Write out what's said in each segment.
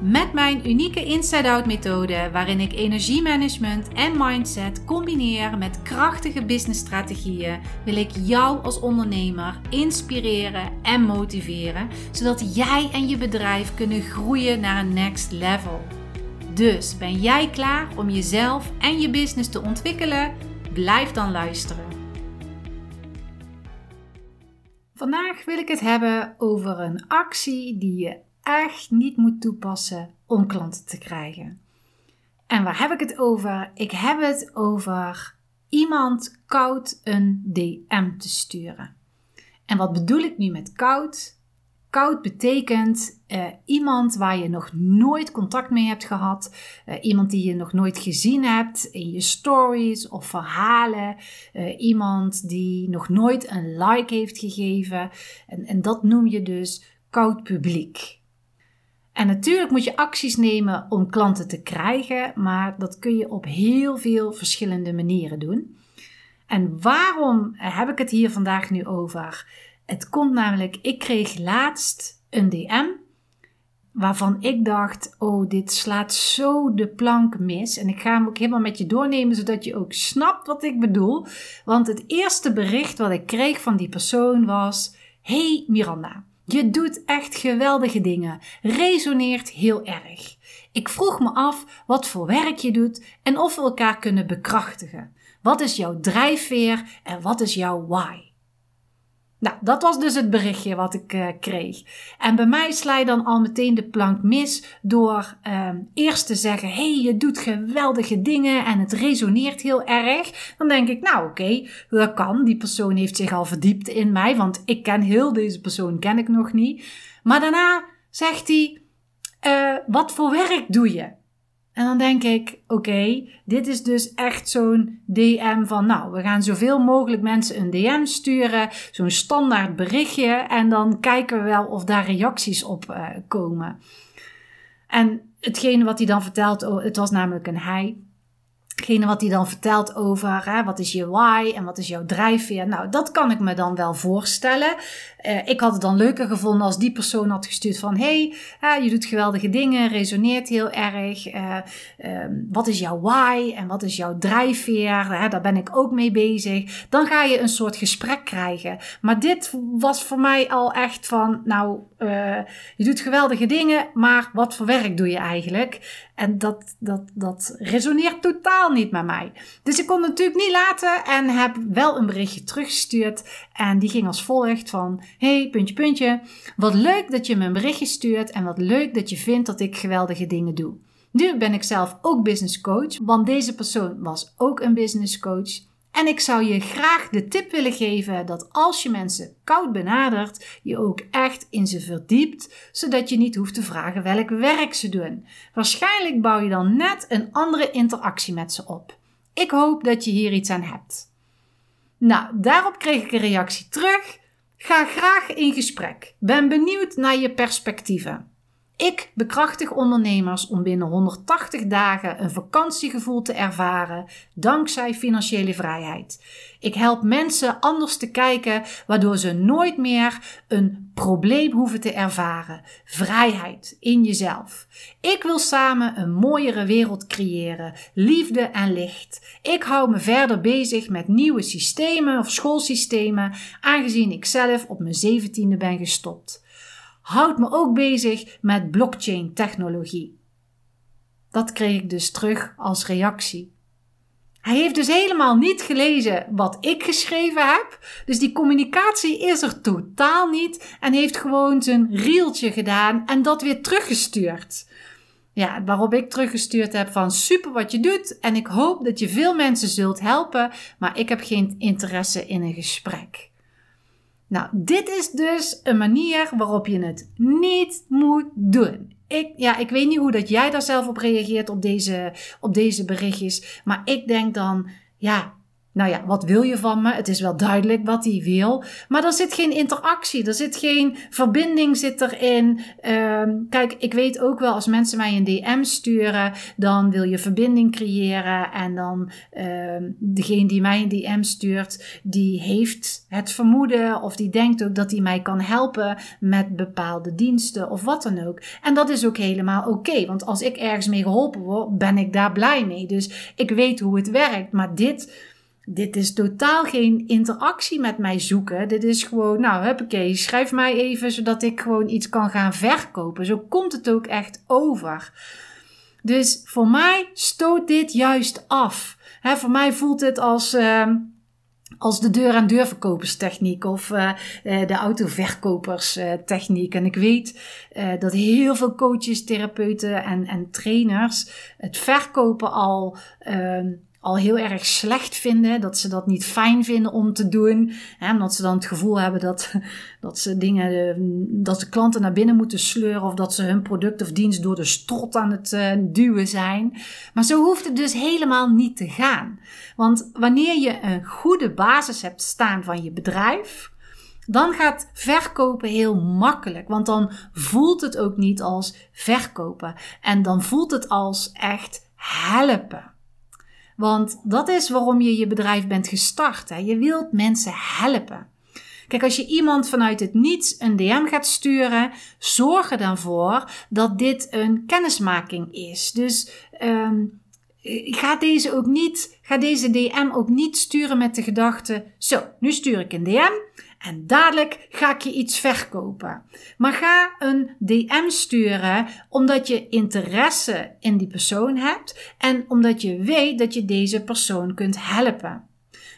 Met mijn unieke inside-out methode, waarin ik energiemanagement en mindset combineer met krachtige businessstrategieën, wil ik jou als ondernemer inspireren en motiveren, zodat jij en je bedrijf kunnen groeien naar een next level. Dus ben jij klaar om jezelf en je business te ontwikkelen? Blijf dan luisteren. Vandaag wil ik het hebben over een actie die je echt niet moet toepassen om klanten te krijgen. En waar heb ik het over? Ik heb het over iemand koud een DM te sturen. En wat bedoel ik nu met koud? Koud betekent uh, iemand waar je nog nooit contact mee hebt gehad, uh, iemand die je nog nooit gezien hebt in je stories of verhalen, uh, iemand die nog nooit een like heeft gegeven. En, en dat noem je dus koud publiek. En natuurlijk moet je acties nemen om klanten te krijgen, maar dat kun je op heel veel verschillende manieren doen. En waarom heb ik het hier vandaag nu over? Het komt namelijk, ik kreeg laatst een DM waarvan ik dacht: oh, dit slaat zo de plank mis. En ik ga hem ook helemaal met je doornemen, zodat je ook snapt wat ik bedoel. Want het eerste bericht wat ik kreeg van die persoon was: Hey Miranda. Je doet echt geweldige dingen. Resoneert heel erg. Ik vroeg me af wat voor werk je doet en of we elkaar kunnen bekrachtigen. Wat is jouw drijfveer en wat is jouw why? Nou, dat was dus het berichtje wat ik uh, kreeg. En bij mij sla je dan al meteen de plank mis door uh, eerst te zeggen: hey, je doet geweldige dingen en het resoneert heel erg. Dan denk ik: Nou, oké, dat kan. Die persoon heeft zich al verdiept in mij, want ik ken heel deze persoon ken ik nog niet. Maar daarna zegt hij: uh, Wat voor werk doe je? En dan denk ik, oké, dit is dus echt zo'n DM van, nou, we gaan zoveel mogelijk mensen een DM sturen, zo'n standaard berichtje, en dan kijken we wel of daar reacties op uh, komen. En hetgene wat hij dan vertelt, oh, het was namelijk een hij, Hetgene wat hij dan vertelt over hè, wat is je why en wat is jouw drijfveer. Nou, dat kan ik me dan wel voorstellen. Uh, ik had het dan leuker gevonden als die persoon had gestuurd van... hey, je doet geweldige dingen, resoneert heel erg. Uh, wat is jouw why en wat is jouw drijfveer? daar ben ik ook mee bezig. Dan ga je een soort gesprek krijgen. Maar dit was voor mij al echt van... nou, je doet geweldige dingen, maar wat voor werk doe je eigenlijk? En dat, dat, dat resoneert totaal niet met mij. Dus ik kon natuurlijk niet laten en heb wel een berichtje teruggestuurd. En die ging als volgt van, hey, puntje, puntje. Wat leuk dat je me een berichtje stuurt en wat leuk dat je vindt dat ik geweldige dingen doe. Nu ben ik zelf ook business coach, want deze persoon was ook een business coach. En ik zou je graag de tip willen geven dat als je mensen koud benadert, je ook echt in ze verdiept, zodat je niet hoeft te vragen welk werk ze doen. Waarschijnlijk bouw je dan net een andere interactie met ze op. Ik hoop dat je hier iets aan hebt. Nou, daarop kreeg ik een reactie terug. Ga graag in gesprek. Ben benieuwd naar je perspectieven. Ik bekrachtig ondernemers om binnen 180 dagen een vakantiegevoel te ervaren dankzij financiële vrijheid. Ik help mensen anders te kijken waardoor ze nooit meer een probleem hoeven te ervaren. Vrijheid in jezelf. Ik wil samen een mooiere wereld creëren, liefde en licht. Ik hou me verder bezig met nieuwe systemen of schoolsystemen, aangezien ik zelf op mijn zeventiende ben gestopt houdt me ook bezig met blockchain technologie. Dat kreeg ik dus terug als reactie. Hij heeft dus helemaal niet gelezen wat ik geschreven heb. Dus die communicatie is er totaal niet. En heeft gewoon zijn rieltje gedaan en dat weer teruggestuurd. Ja, waarop ik teruggestuurd heb van super wat je doet. En ik hoop dat je veel mensen zult helpen. Maar ik heb geen interesse in een gesprek. Nou, dit is dus een manier waarop je het niet moet doen. Ik, ja, ik weet niet hoe dat jij daar zelf op reageert op deze, op deze berichtjes. Maar ik denk dan, ja, nou ja, wat wil je van me? Het is wel duidelijk wat hij wil. Maar er zit geen interactie, er zit geen verbinding zit erin. Um, kijk, ik weet ook wel als mensen mij een DM sturen, dan wil je verbinding creëren. En dan um, degene die mij een DM stuurt, die heeft het vermoeden of die denkt ook dat hij mij kan helpen met bepaalde diensten of wat dan ook. En dat is ook helemaal oké, want als ik ergens mee geholpen word, ben ik daar blij mee. Dus ik weet hoe het werkt. Maar dit dit is totaal geen interactie met mij zoeken. Dit is gewoon, nou, huppakee, schrijf mij even zodat ik gewoon iets kan gaan verkopen. Zo komt het ook echt over. Dus voor mij stoot dit juist af. Voor mij voelt het als, uh, als de deur-aan-deur verkoperstechniek of uh, de autoverkoperstechniek. En ik weet uh, dat heel veel coaches, therapeuten en, en trainers het verkopen al ehm, al heel erg slecht vinden. Dat ze dat niet fijn vinden om te doen. Hè, omdat ze dan het gevoel hebben dat, dat ze dingen, eh, dat de klanten naar binnen moeten sleuren. Of dat ze hun product of dienst door de strot aan het uh, duwen zijn. Maar zo hoeft het dus helemaal niet te gaan. Want wanneer je een goede basis hebt staan van je bedrijf. Dan gaat verkopen heel makkelijk, want dan voelt het ook niet als verkopen. En dan voelt het als echt helpen. Want dat is waarom je je bedrijf bent gestart. Hè? Je wilt mensen helpen. Kijk, als je iemand vanuit het niets een DM gaat sturen, zorg er dan voor dat dit een kennismaking is. Dus um, ga deze ook niet, ga deze DM ook niet sturen met de gedachte: zo, nu stuur ik een DM en dadelijk ga ik je iets verkopen. Maar ga een DM sturen omdat je interesse in die persoon hebt en omdat je weet dat je deze persoon kunt helpen.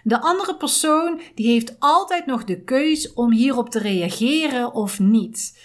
De andere persoon die heeft altijd nog de keus om hierop te reageren of niet.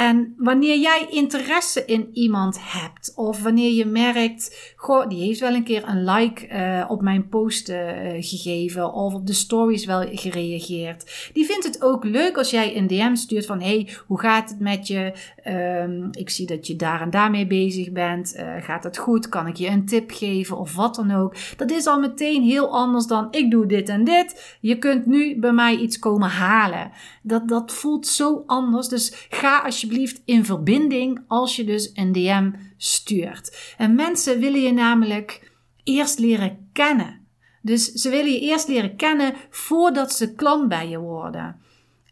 En wanneer jij interesse in iemand hebt, of wanneer je merkt, goh, die heeft wel een keer een like uh, op mijn post uh, gegeven, of op de stories wel gereageerd. Die vindt het ook leuk als jij een DM stuurt van, hey, hoe gaat het met je? Um, ik zie dat je daar en daarmee bezig bent. Uh, gaat het goed? Kan ik je een tip geven? Of wat dan ook. Dat is al meteen heel anders dan, ik doe dit en dit. Je kunt nu bij mij iets komen halen. Dat, dat voelt zo anders. Dus ga alsjeblieft in verbinding als je dus een DM stuurt. En mensen willen je namelijk eerst leren kennen. Dus ze willen je eerst leren kennen voordat ze klant bij je worden.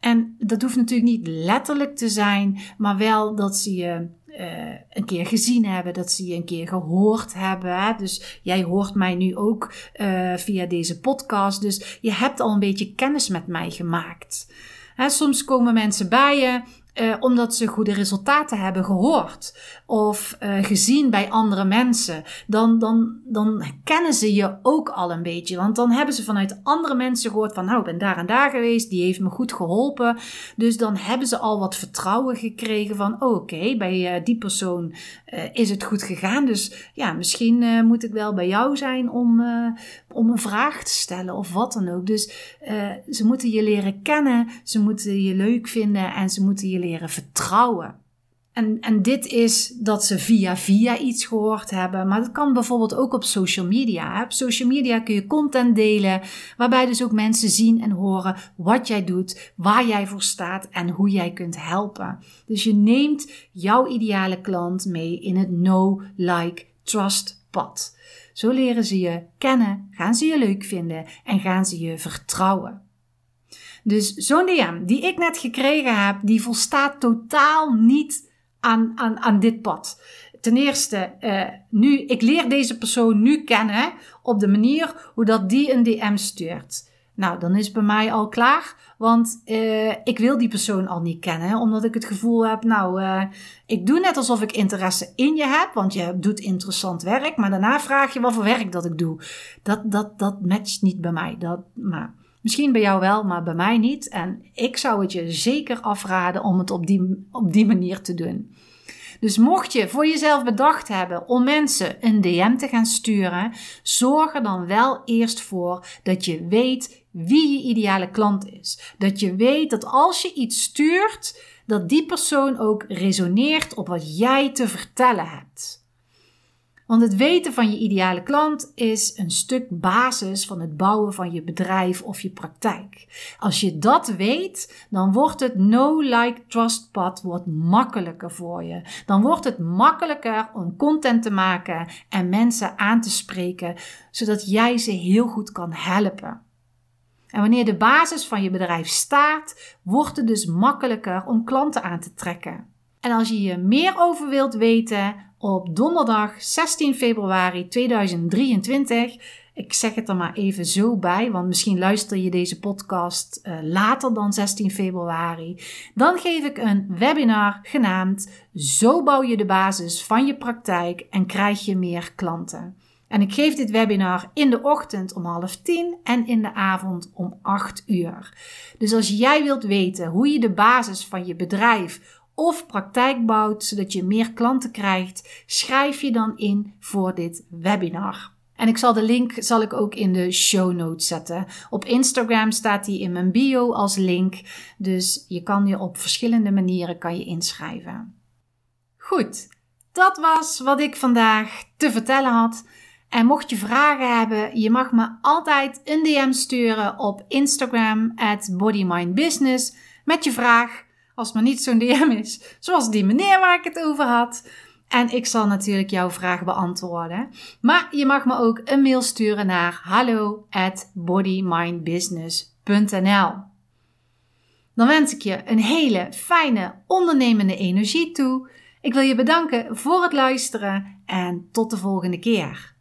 En dat hoeft natuurlijk niet letterlijk te zijn, maar wel dat ze je uh, een keer gezien hebben, dat ze je een keer gehoord hebben. Dus jij hoort mij nu ook uh, via deze podcast. Dus je hebt al een beetje kennis met mij gemaakt. Hè, soms komen mensen bij je uh, omdat ze goede resultaten hebben gehoord of uh, gezien bij andere mensen, dan, dan, dan kennen ze je ook al een beetje. Want dan hebben ze vanuit andere mensen gehoord van, nou, ik ben daar en daar geweest, die heeft me goed geholpen. Dus dan hebben ze al wat vertrouwen gekregen van, oh, oké, bij uh, die persoon is het goed gegaan. Dus ja, misschien moet ik wel bij jou zijn om, om een vraag te stellen of wat dan ook. Dus ze moeten je leren kennen, ze moeten je leuk vinden en ze moeten je leren leren vertrouwen. En, en dit is dat ze via via iets gehoord hebben. Maar dat kan bijvoorbeeld ook op social media. Op social media kun je content delen. Waarbij dus ook mensen zien en horen wat jij doet, waar jij voor staat en hoe jij kunt helpen. Dus je neemt jouw ideale klant mee in het know, like, trust pad. Zo leren ze je kennen, gaan ze je leuk vinden en gaan ze je vertrouwen. Dus zo'n DM die ik net gekregen heb, die volstaat totaal niet aan, aan, aan dit pad. Ten eerste, uh, nu, ik leer deze persoon nu kennen op de manier hoe dat die een DM stuurt. Nou, dan is bij mij al klaar, want uh, ik wil die persoon al niet kennen, omdat ik het gevoel heb, nou, uh, ik doe net alsof ik interesse in je heb, want je doet interessant werk, maar daarna vraag je wat voor werk dat ik doe. Dat, dat, dat matcht niet bij mij. Dat, maar Misschien bij jou wel, maar bij mij niet. En ik zou het je zeker afraden om het op die, op die manier te doen. Dus mocht je voor jezelf bedacht hebben om mensen een DM te gaan sturen, zorg er dan wel eerst voor dat je weet wie je ideale klant is. Dat je weet dat als je iets stuurt, dat die persoon ook resoneert op wat jij te vertellen hebt. Want het weten van je ideale klant is een stuk basis van het bouwen van je bedrijf of je praktijk. Als je dat weet, dan wordt het no-like trust pad wordt makkelijker voor je. Dan wordt het makkelijker om content te maken en mensen aan te spreken, zodat jij ze heel goed kan helpen. En wanneer de basis van je bedrijf staat, wordt het dus makkelijker om klanten aan te trekken. En als je hier meer over wilt weten, op donderdag 16 februari 2023. Ik zeg het er maar even zo bij, want misschien luister je deze podcast uh, later dan 16 februari. Dan geef ik een webinar genaamd Zo bouw je de basis van je praktijk en krijg je meer klanten. En ik geef dit webinar in de ochtend om half tien en in de avond om 8 uur. Dus als jij wilt weten hoe je de basis van je bedrijf of praktijk bouwt zodat je meer klanten krijgt, schrijf je dan in voor dit webinar. En ik zal de link zal ik ook in de show notes zetten. Op Instagram staat die in mijn bio als link, dus je kan je op verschillende manieren kan je inschrijven. Goed, dat was wat ik vandaag te vertellen had. En mocht je vragen hebben, je mag me altijd een DM sturen op Instagram at bodymindbusiness met je vraag als het maar niet zo'n DM is, zoals die meneer waar ik het over had. En ik zal natuurlijk jouw vraag beantwoorden. Maar je mag me ook een mail sturen naar hallo Dan wens ik je een hele fijne ondernemende energie toe. Ik wil je bedanken voor het luisteren en tot de volgende keer.